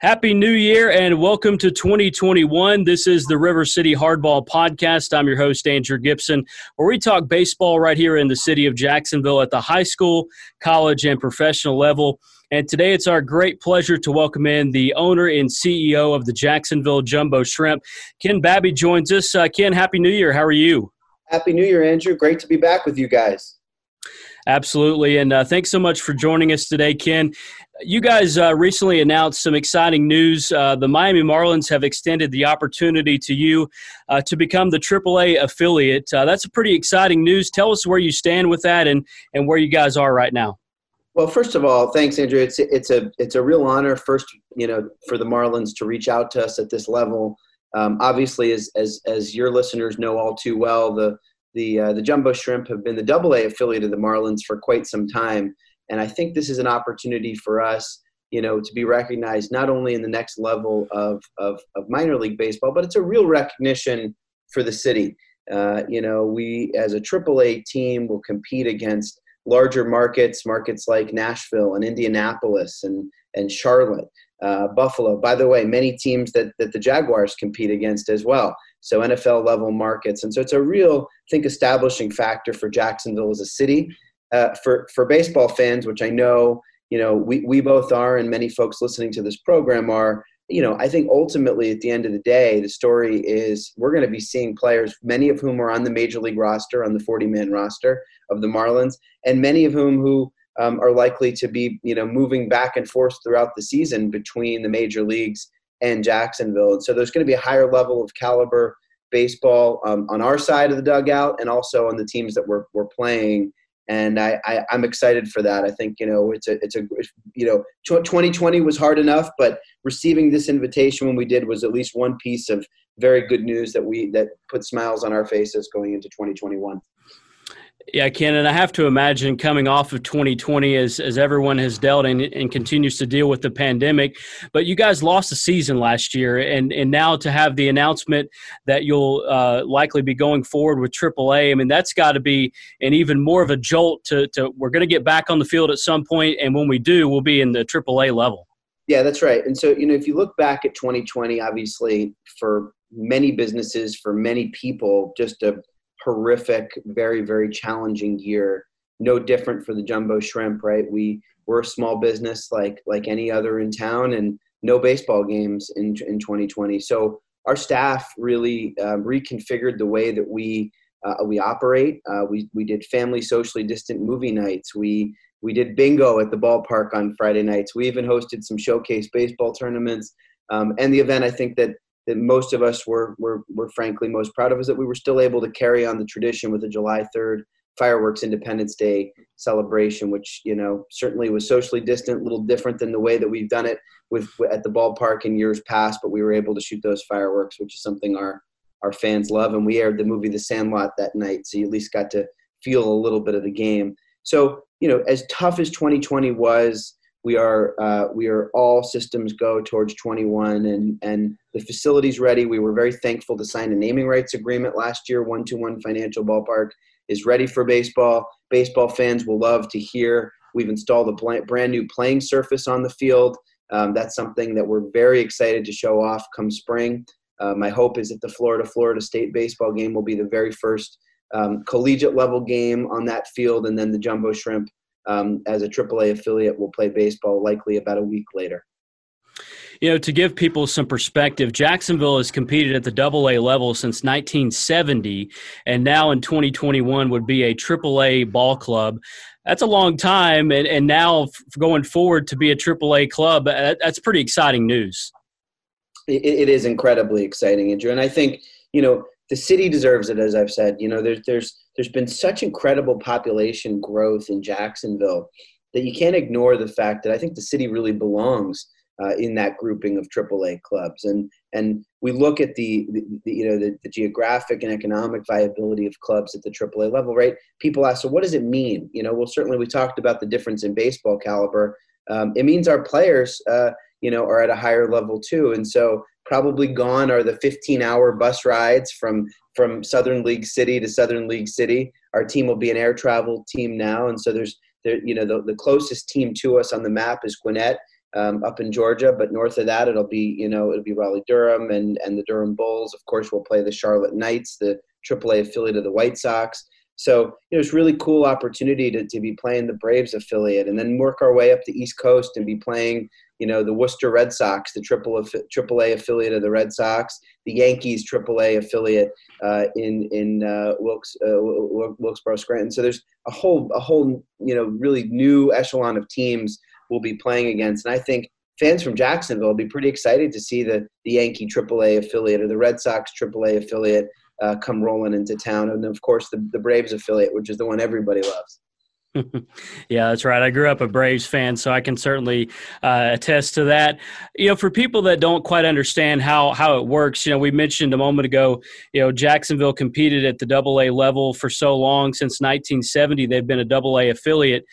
Happy New Year and welcome to 2021. This is the River City Hardball Podcast. I'm your host, Andrew Gibson, where we talk baseball right here in the city of Jacksonville at the high school, college, and professional level. And today it's our great pleasure to welcome in the owner and CEO of the Jacksonville Jumbo Shrimp. Ken Babby joins us. Uh, Ken, Happy New Year. How are you? Happy New Year, Andrew. Great to be back with you guys. Absolutely. And uh, thanks so much for joining us today, Ken. You guys uh, recently announced some exciting news. Uh, the Miami Marlins have extended the opportunity to you uh, to become the AAA affiliate. Uh, that's a pretty exciting news. Tell us where you stand with that and, and where you guys are right now. Well, first of all, thanks, Andrew. It's it's a it's a real honor. First, you know, for the Marlins to reach out to us at this level. Um, obviously, as as as your listeners know all too well, the the uh, the Jumbo Shrimp have been the Double A affiliate of the Marlins for quite some time, and I think this is an opportunity for us, you know, to be recognized not only in the next level of of, of minor league baseball, but it's a real recognition for the city. Uh, you know, we as a Triple A team will compete against larger markets, markets like Nashville and Indianapolis and and Charlotte, uh, Buffalo. By the way, many teams that that the Jaguars compete against as well so NFL level markets. And so it's a real, I think, establishing factor for Jacksonville as a city. Uh, for for baseball fans, which I know you know we we both are, and many folks listening to this program are. You know, I think ultimately at the end of the day, the story is we're going to be seeing players, many of whom are on the major league roster, on the 40 man roster of the Marlins, and many of whom who um, are likely to be, you know, moving back and forth throughout the season between the major leagues and Jacksonville. And so there's going to be a higher level of caliber baseball um, on our side of the dugout and also on the teams that we're, we're playing. And I, I, am excited for that. I think, you know, it's a, it's a, you know, 2020 was hard enough, but receiving this invitation when we did was at least one piece of very good news that we, that put smiles on our faces going into 2021. Yeah, Ken, and I have to imagine coming off of 2020 as, as everyone has dealt and, and continues to deal with the pandemic. But you guys lost the season last year, and, and now to have the announcement that you'll uh, likely be going forward with AAA, I mean, that's got to be an even more of a jolt to, to we're going to get back on the field at some point, and when we do, we'll be in the AAA level. Yeah, that's right. And so, you know, if you look back at 2020, obviously for many businesses, for many people, just a horrific, very, very challenging year. No different for the jumbo shrimp, right? We we're a small business like like any other in town, and no baseball games in in 2020. So our staff really uh, reconfigured the way that we uh, we operate. Uh, we we did family socially distant movie nights. We we did bingo at the ballpark on Friday nights. We even hosted some showcase baseball tournaments. Um, and the event I think that that most of us were, were, were frankly most proud of is that we were still able to carry on the tradition with the July 3rd fireworks Independence Day celebration, which you know certainly was socially distant, a little different than the way that we've done it with at the ballpark in years past. But we were able to shoot those fireworks, which is something our our fans love. And we aired the movie The Sandlot that night, so you at least got to feel a little bit of the game. So you know, as tough as 2020 was, we are uh, we are all systems go towards 21 and and the facility's ready. We were very thankful to sign a naming rights agreement last year. One to one financial ballpark is ready for baseball. Baseball fans will love to hear. We've installed a brand new playing surface on the field. Um, that's something that we're very excited to show off come spring. Uh, my hope is that the florida florida state baseball game will be the very first um, collegiate level game on that field and then the jumbo shrimp um, as a AAA affiliate will play baseball likely about a week later. You know, to give people some perspective, Jacksonville has competed at the double A level since 1970, and now in 2021 would be a AAA ball club. That's a long time, and, and now going forward to be a AAA A club, that's pretty exciting news. it, it is incredibly exciting, Andrew. And I think, you know, the city deserves it, as I've said. You know, there's there's there's been such incredible population growth in Jacksonville that you can't ignore the fact that I think the city really belongs uh, in that grouping of AAA clubs. And and we look at the, the, the you know the, the, geographic and economic viability of clubs at the AAA level, right? People ask, so what does it mean? You know, well, certainly we talked about the difference in baseball caliber. Um, it means our players, uh, you know, are at a higher level too. And so probably gone are the 15 hour bus rides from from southern league city to southern league city our team will be an air travel team now and so there's there you know the, the closest team to us on the map is gwinnett um, up in Georgia, but north of that, it'll be you know it'll be Raleigh Durham and and the Durham Bulls. Of course, we'll play the Charlotte Knights, the AAA affiliate of the White Sox. So you know, it's really cool opportunity to, to be playing the Braves affiliate, and then work our way up the East Coast and be playing you know the Worcester Red Sox, the triple AAA affiliate of the Red Sox, the Yankees AAA affiliate uh, in in uh, Wilkes, uh, Wilkes-Barre Scranton. So there's a whole a whole you know really new echelon of teams we'll be playing against, and I think fans from Jacksonville will be pretty excited to see the the Yankee AAA affiliate or the Red Sox AAA affiliate uh, come rolling into town, and of course the the Braves affiliate, which is the one everybody loves. yeah, that's right. I grew up a Braves fan, so I can certainly uh, attest to that. You know, for people that don't quite understand how how it works, you know, we mentioned a moment ago, you know, Jacksonville competed at the Double A level for so long since 1970. They've been a Double A affiliate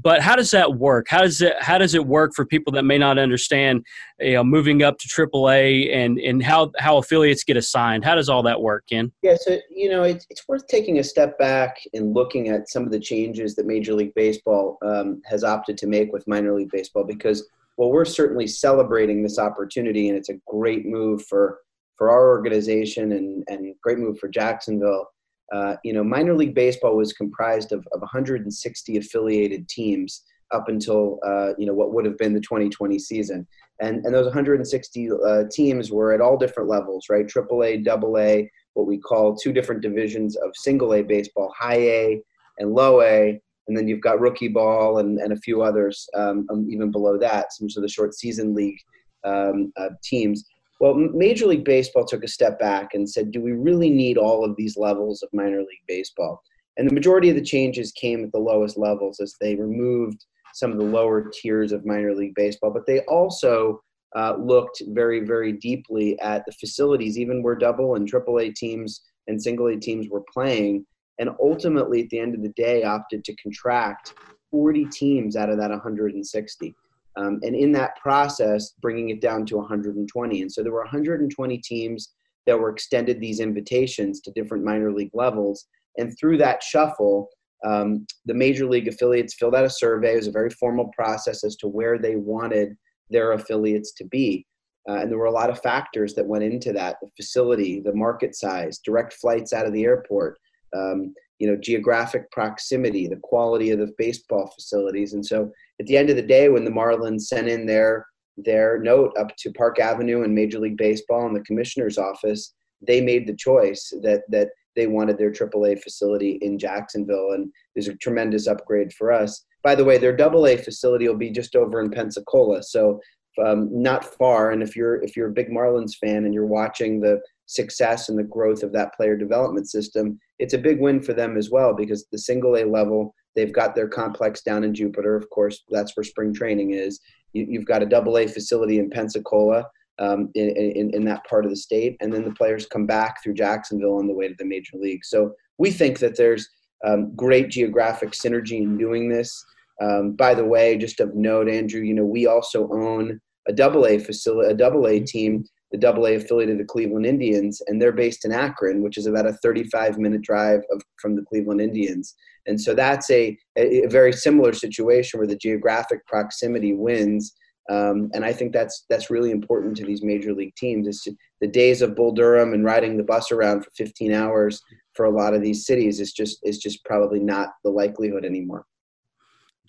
but how does that work? How does it how does it work for people that may not understand, you know, moving up to AAA and and how how affiliates get assigned? How does all that work, Ken? Yeah, so you know, it's it's worth taking a step back and looking at some of the changes that Major League Baseball um, has opted to make with minor league baseball because well, we're certainly celebrating this opportunity, and it's a great move for for our organization and and great move for Jacksonville uh, you know, minor league baseball was comprised of, of 160 affiliated teams up until uh, you know what would have been the 2020 season, and and those 160 uh, teams were at all different levels, right? AAA, AA, what we call two different divisions of single A baseball, high A and low A, and then you've got rookie ball and, and a few others um, um, even below that, some sort of the short season league um, uh, teams. Well, Major League Baseball took a step back and said, do we really need all of these levels of minor league baseball? And the majority of the changes came at the lowest levels as they removed some of the lower tiers of minor league baseball, but they also uh, looked very, very deeply at the facilities, even where double and triple A teams and single A teams were playing, and ultimately, at the end of the day, opted to contract 40 teams out of that 160. Um, and in that process, bringing it down to 120. And so there were 120 teams that were extended these invitations to different minor league levels. And through that shuffle, um, the major league affiliates filled out a survey. It was a very formal process as to where they wanted their affiliates to be. Uh, and there were a lot of factors that went into that the facility, the market size, direct flights out of the airport, um, you know, geographic proximity, the quality of the baseball facilities. And so at the end of the day, when the Marlins sent in their their note up to Park Avenue and Major League Baseball and the commissioner's office, they made the choice that that they wanted their AAA facility in Jacksonville, and there's a tremendous upgrade for us. By the way, their AA facility will be just over in Pensacola, so um, not far. And if you're if you're a big Marlins fan and you're watching the success and the growth of that player development system, it's a big win for them as well because the single A level, they've got their complex down in Jupiter. Of course, that's where spring training is. You, have got a double A facility in Pensacola. Um, in, in, in, that part of the state, and then the players come back through Jacksonville on the way to the major league. So we think that there's um, great geographic synergy in doing this. Um, by the way, just of note, Andrew, you know we also own a double A facility, a double A team the double A affiliate of the Cleveland Indians, and they're based in Akron, which is about a 35 minute drive of, from the Cleveland Indians. And so that's a, a, very similar situation where the geographic proximity wins. Um, and I think that's that's really important to these major league teams. It's the days of Bull Durham and riding the bus around for 15 hours for a lot of these cities is just is just probably not the likelihood anymore.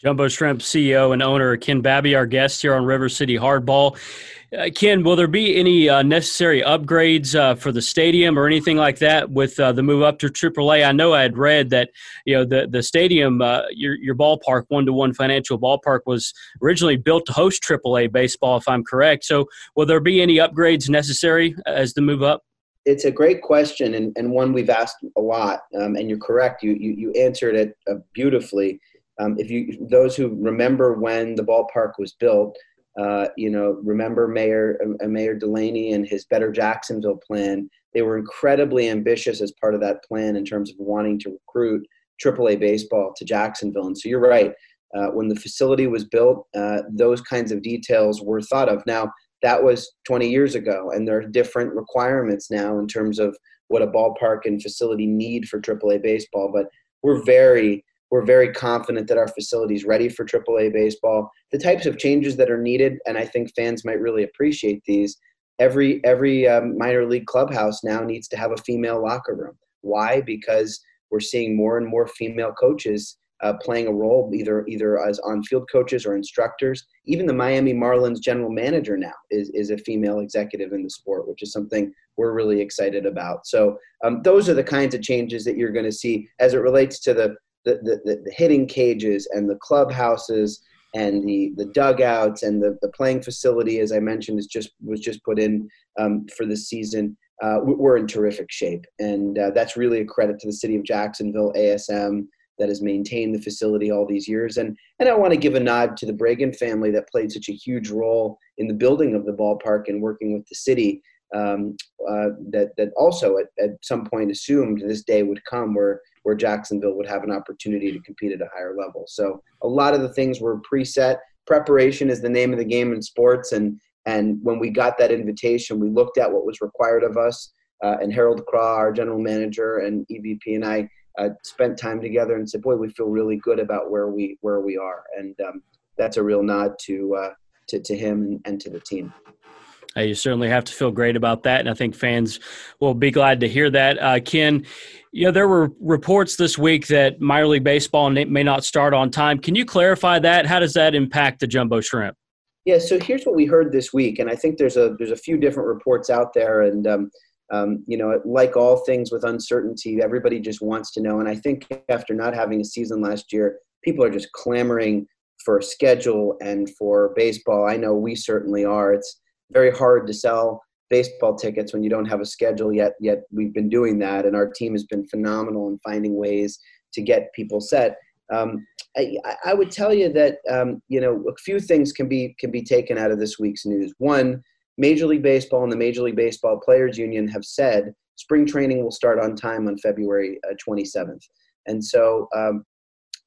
Jumbo Shrimp CEO and owner Ken Babby, our guest here on River City Hardball. Uh, Ken, will there be any uh, necessary upgrades uh, for the stadium or anything like that with uh, the move up to AAA? I know I had read that you know the the stadium, uh, your your ballpark, one to one financial ballpark, was originally built to host AAA baseball, if I'm correct. So, will there be any upgrades necessary as the move up? It's a great question and, and one we've asked a lot. Um, and you're correct. You you, you answered it uh, beautifully. Um, if you those who remember when the ballpark was built, uh, you know, remember Mayor uh, Mayor Delaney and his Better Jacksonville plan. They were incredibly ambitious as part of that plan in terms of wanting to recruit AAA baseball to Jacksonville. And so you're right. Uh, when the facility was built, uh, those kinds of details were thought of. Now that was 20 years ago, and there are different requirements now in terms of what a ballpark and facility need for AAA baseball. But we're very we're very confident that our facility is ready for AAA baseball. The types of changes that are needed, and I think fans might really appreciate these. Every every um, minor league clubhouse now needs to have a female locker room. Why? Because we're seeing more and more female coaches uh, playing a role, either either as on-field coaches or instructors. Even the Miami Marlins general manager now is is a female executive in the sport, which is something we're really excited about. So um, those are the kinds of changes that you're going to see as it relates to the the, the, the hitting cages and the clubhouses and the the dugouts and the, the playing facility, as I mentioned, is just was just put in um, for this season. Uh, we're in terrific shape, and uh, that's really a credit to the city of Jacksonville, ASM, that has maintained the facility all these years. And and I want to give a nod to the Bragan family that played such a huge role in the building of the ballpark and working with the city. Um, uh, that that also at, at some point assumed this day would come where where Jacksonville would have an opportunity to compete at a higher level. So a lot of the things were preset. Preparation is the name of the game in sports, and and when we got that invitation, we looked at what was required of us. Uh, and Harold Craw, our general manager, and EVP, and I uh, spent time together and said, "Boy, we feel really good about where we where we are," and um, that's a real nod to uh, to, to him and, and to the team. Uh, you certainly have to feel great about that, and I think fans will be glad to hear that. Uh, Ken, you know there were reports this week that minor league baseball may not start on time. Can you clarify that? How does that impact the jumbo shrimp? Yeah, so here's what we heard this week, and I think there's a there's a few different reports out there, and um, um, you know, like all things with uncertainty, everybody just wants to know. And I think after not having a season last year, people are just clamoring for a schedule and for baseball. I know we certainly are. It's very hard to sell baseball tickets when you don't have a schedule yet. Yet we've been doing that, and our team has been phenomenal in finding ways to get people set. Um, I, I, would tell you that um, you know a few things can be can be taken out of this week's news. One, Major League Baseball and the Major League Baseball Players Union have said spring training will start on time on February uh, 27th, and so um,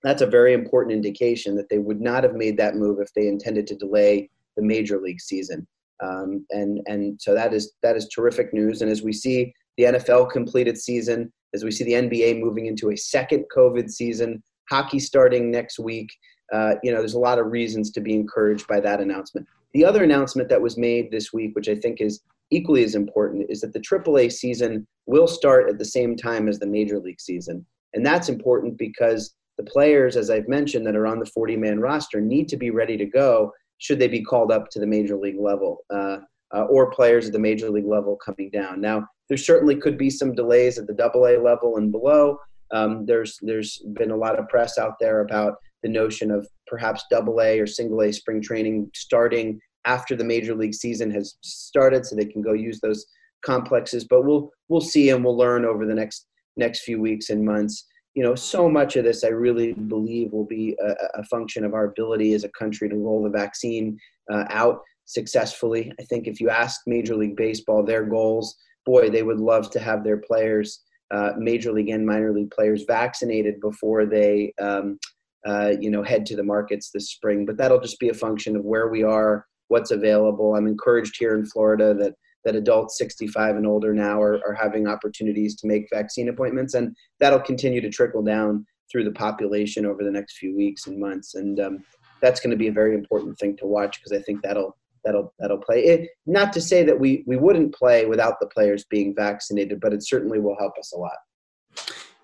that's a very important indication that they would not have made that move if they intended to delay the Major League season. Um, and and so that is that is terrific news. And as we see the NFL completed season, as we see the NBA moving into a second COVID season, hockey starting next week, uh, you know, there's a lot of reasons to be encouraged by that announcement. The other announcement that was made this week, which I think is equally as important, is that the AAA season will start at the same time as the Major League season, and that's important because the players, as I've mentioned, that are on the 40-man roster need to be ready to go should they be called up to the major league level uh, uh, or players at the major league level coming down. Now, there certainly could be some delays at the double A level and below. Um, there's there's been a lot of press out there about the notion of perhaps double A or single A spring training starting after the major league season has started, so they can go use those complexes. But we'll we'll see and we'll learn over the next next few weeks and months you know, so much of this I really believe will be a, a function of our ability as a country to roll the vaccine uh, out successfully. I think if you ask Major League Baseball their goals, boy, they would love to have their players, uh, Major League and minor league players, vaccinated before they, um, uh, you know, head to the markets this spring. But that'll just be a function of where we are, what's available. I'm encouraged here in Florida that that adults 65 and older now are, are having opportunities to make vaccine appointments, and that'll continue to trickle down through the population over the next few weeks and months. And um, that's going to be a very important thing to watch because I think that'll that'll that'll play. It, not to say that we we wouldn't play without the players being vaccinated, but it certainly will help us a lot.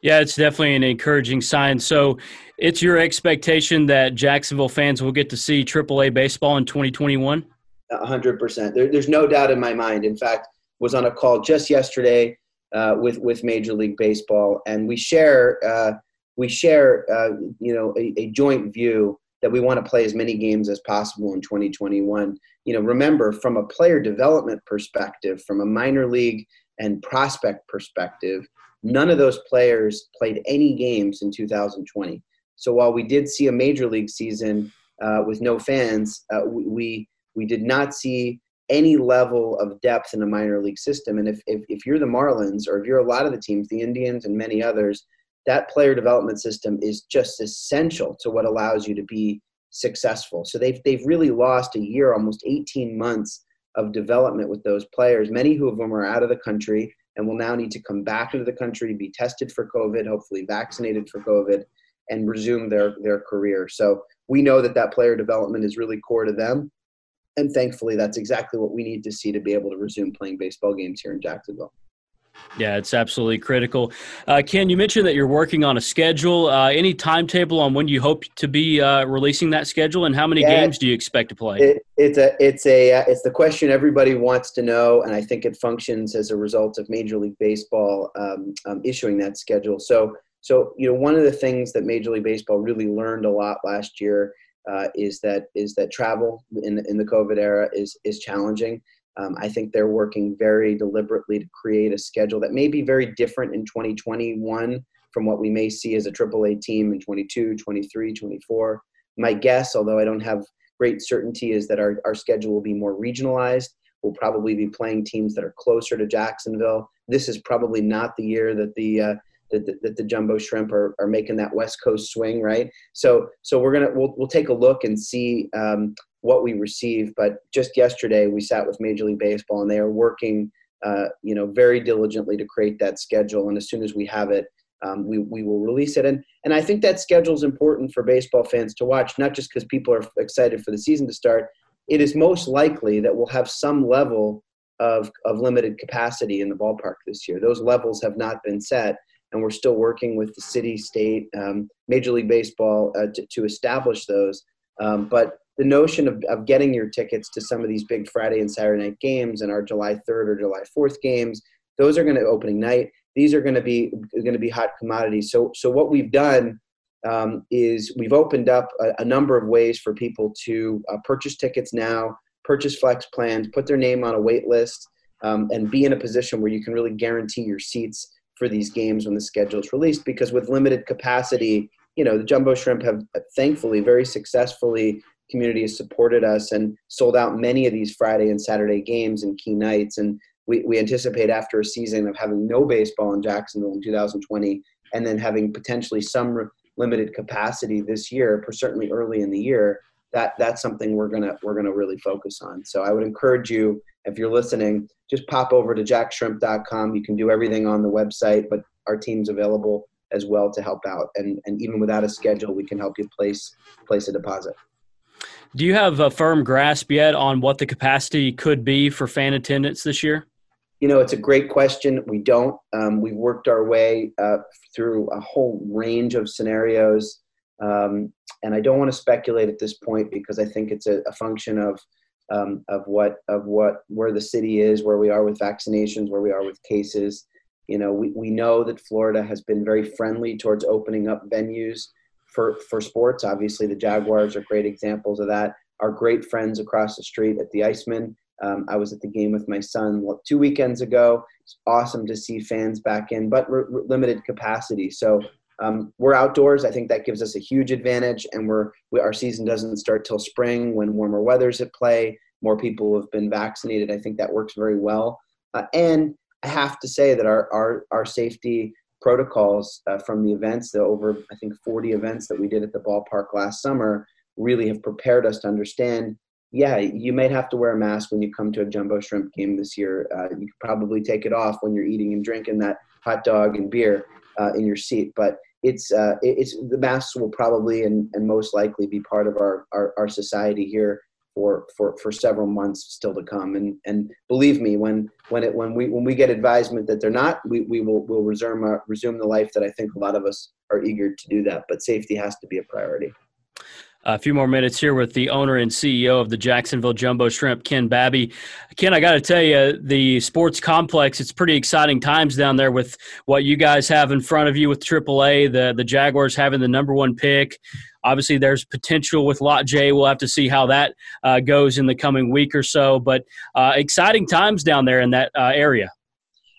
Yeah, it's definitely an encouraging sign. So, it's your expectation that Jacksonville fans will get to see AAA baseball in 2021 hundred percent. There, there's no doubt in my mind. In fact, was on a call just yesterday uh, with with Major League Baseball, and we share uh, we share uh, you know a, a, joint view that we want to play as many games as possible in 2021. You know, remember from a player development perspective, from a minor league and prospect perspective, none of those players played any games in 2020. So while we did see a major league season uh, with no fans, uh, we we did not see any level of depth in a minor league system. And if, if, if you're the Marlins or if you're a lot of the teams, the Indians and many others, that player development system is just essential to what allows you to be successful. So they've, they've really lost a year, almost 18 months of development with those players, many of them are out of the country and will now need to come back into the country, be tested for COVID, hopefully vaccinated for COVID. and resume their their career. So we know that that player development is really core to them, and thankfully, that's exactly what we need to see to be able to resume playing baseball games here in Jacksonville. Yeah, it's absolutely critical. Uh, Ken, you mentioned that you're working on a schedule. Uh, any timetable on when you hope to be uh, releasing that schedule, and how many yeah, games do you expect to play? It, it's a, it's a, uh, it's the question everybody wants to know, and I think it functions as a result of Major League Baseball um, um, issuing that schedule. So, so you know, one of the things that Major League Baseball really learned a lot last year uh, is that is that travel in in the COVID era is is challenging. Um, I think they're working very deliberately to create a schedule that may be very different in 2021 from what we may see as a AAA team in 22, 23, 24. My guess, although I don't have great certainty, is that our, our schedule will be more regionalized. We'll probably be playing teams that are closer to Jacksonville. This is probably not the year that the uh, that, the, that the jumbo shrimp are, are making that west coast swing right so so we're gonna we'll, we'll take a look and see um, what we receive. But just yesterday, we sat with Major League Baseball, and they are working, uh, you know, very diligently to create that schedule. And as soon as we have it, um, we we will release it. And and I think that schedule is important for baseball fans to watch, not just because people are excited for the season to start. It is most likely that we'll have some level of of limited capacity in the ballpark this year. Those levels have not been set. And we're still working with the city, state, um, Major League Baseball uh, to, to establish those. Um, but the notion of, of getting your tickets to some of these big Friday and Saturday night games and our July 3rd or July 4th games, those are going to opening night. These are going to be going to be hot commodities. So so what we've done um, is we've opened up a, a, number of ways for people to uh, purchase tickets now, purchase flex plans, put their name on a wait list, um, and be in a position where you can really guarantee your seats for these games when the schedule is released. Because with limited capacity, you know the Jumbo Shrimp have thankfully very successfully community has supported us and sold out many of these Friday and Saturday games and key nights. And we, we anticipate after a season of having no baseball in Jacksonville in 2020 and then having potentially some limited capacity this year, certainly early in the year, that that's something we're gonna we're gonna really focus on. So I would encourage you, if you're listening, just pop over to jaxshrimp.com. You can do everything on the website, but our team's available as well to help out. And and even without a schedule, we can help you place place a deposit. Do you have a firm grasp yet on what the capacity could be for fan attendance this year? You know, it's a great question. We don't. Um, we've worked our way uh, through a whole range of scenarios, um, and I don't want to speculate at this point because I think it's a, a function of um, of what of what where the city is, where we are with vaccinations, where we are with cases. You know, we, we know that Florida has been very friendly towards opening up venues for for sports. Obviously, the Jaguars are great examples of that. Our great friends across the street at the Icemen. Um, I was at the game with my son two weekends ago. It's awesome to see fans back in, but limited capacity. So um, we're outdoors. I think that gives us a huge advantage, and we're we, our season doesn't start till spring when warmer weather's at play. More people have been vaccinated. I think that works very well. Uh, and I have to say that our our our safety protocols uh, from the events, the over I think 40 events that we did at the ballpark last summer, really have prepared us to understand. Yeah, you might have to wear a mask when you come to a jumbo shrimp game this year. Uh, you could probably take it off when you're eating and drinking that hot dog and beer uh, in your seat. But it's uh, it's the masks will probably and, and most likely be part of our, our, our society here for, for, for several months still to come. And, and believe me, when, when, it, when, we, when we get advisement that they're not, we, we will we'll resume, our, resume the life that I think a lot of us are eager to do that. But safety has to be a priority. A few more minutes here with the owner and CEO of the Jacksonville Jumbo Shrimp, Ken Babby. Ken, I got to tell you, the sports complex, it's pretty exciting times down there with what you guys have in front of you with AAA, the, the Jaguars having the number one pick. Obviously, there's potential with Lot J. We'll have to see how that uh, goes in the coming week or so, but uh, exciting times down there in that uh, area.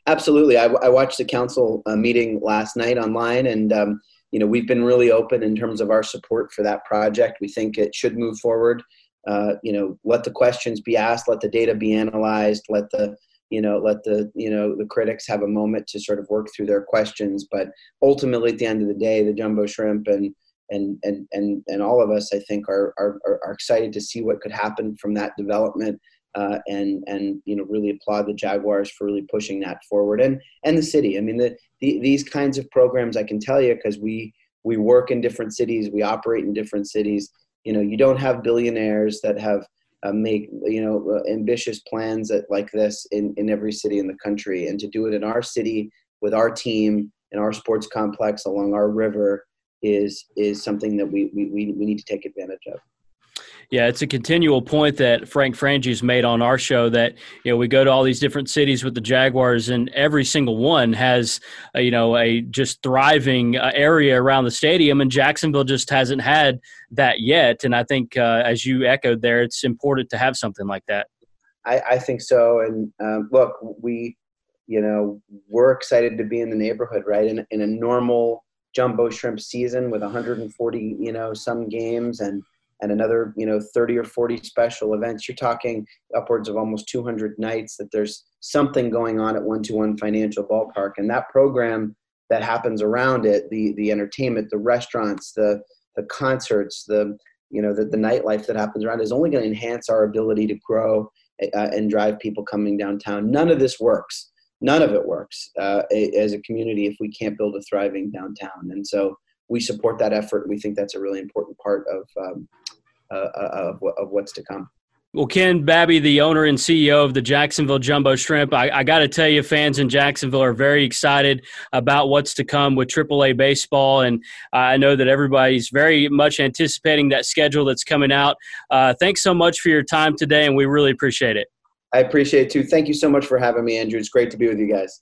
Absolutely. I, I watched the council uh, meeting last night online and um, – you know, we've been really open in terms of our support for that project. We think it should move forward. Uh, you know, let the questions be asked, let the data be analyzed, let the you know let the you know the critics have a moment to sort of work through their questions. But ultimately, at the end of the day, the jumbo shrimp and and and and and all of us, I think, are are, are excited to see what could happen from that development. Uh, and and you know really applaud the Jaguars for really pushing that forward and and the city. I mean the, the these kinds of programs I can tell you because we we work in different cities, we operate in different cities. You know, you don't have billionaires that have uh, make you know uh, ambitious plans like this in in every city in the country, and to do it in our city with our team in our sports complex along our river is is something that we we, we need to take advantage of. Yeah, it's a continual point that Frank Frangie's made on our show that you know we go to all these different cities with the Jaguars, and every single one has a, you know a just thriving uh, area around the stadium, and Jacksonville just hasn't had that yet. And I think, uh, as you echoed there, it's important to have something like that. I, I think so. And um, look, we you know we're excited to be in the neighborhood, right? In in a normal jumbo shrimp season with 140 you know some games and and another you know 30 or 40 special events. You're talking upwards of almost 200 nights that there's something going on at 121 financial ballpark. And that program that happens around it the the entertainment the restaurants the the concerts the you know the, the nightlife that happens around is only going to enhance our ability to grow uh, and drive people coming downtown. None of this works. None of it works uh, as a community if we can't build a thriving downtown. And so we support that effort. We think that's a really important part of um, of, of what's to come. Well, Ken Babby, the owner and CEO of the Jacksonville Jumbo Shrimp, I, I got to tell you, fans in Jacksonville are very excited about what's to come with AAA baseball, and I know that everybody's very much anticipating that schedule that's coming out. Uh, thanks so much for your time today, and we really appreciate it. I appreciate it too. Thank you so much for having me, Andrew. It's great to be with you guys.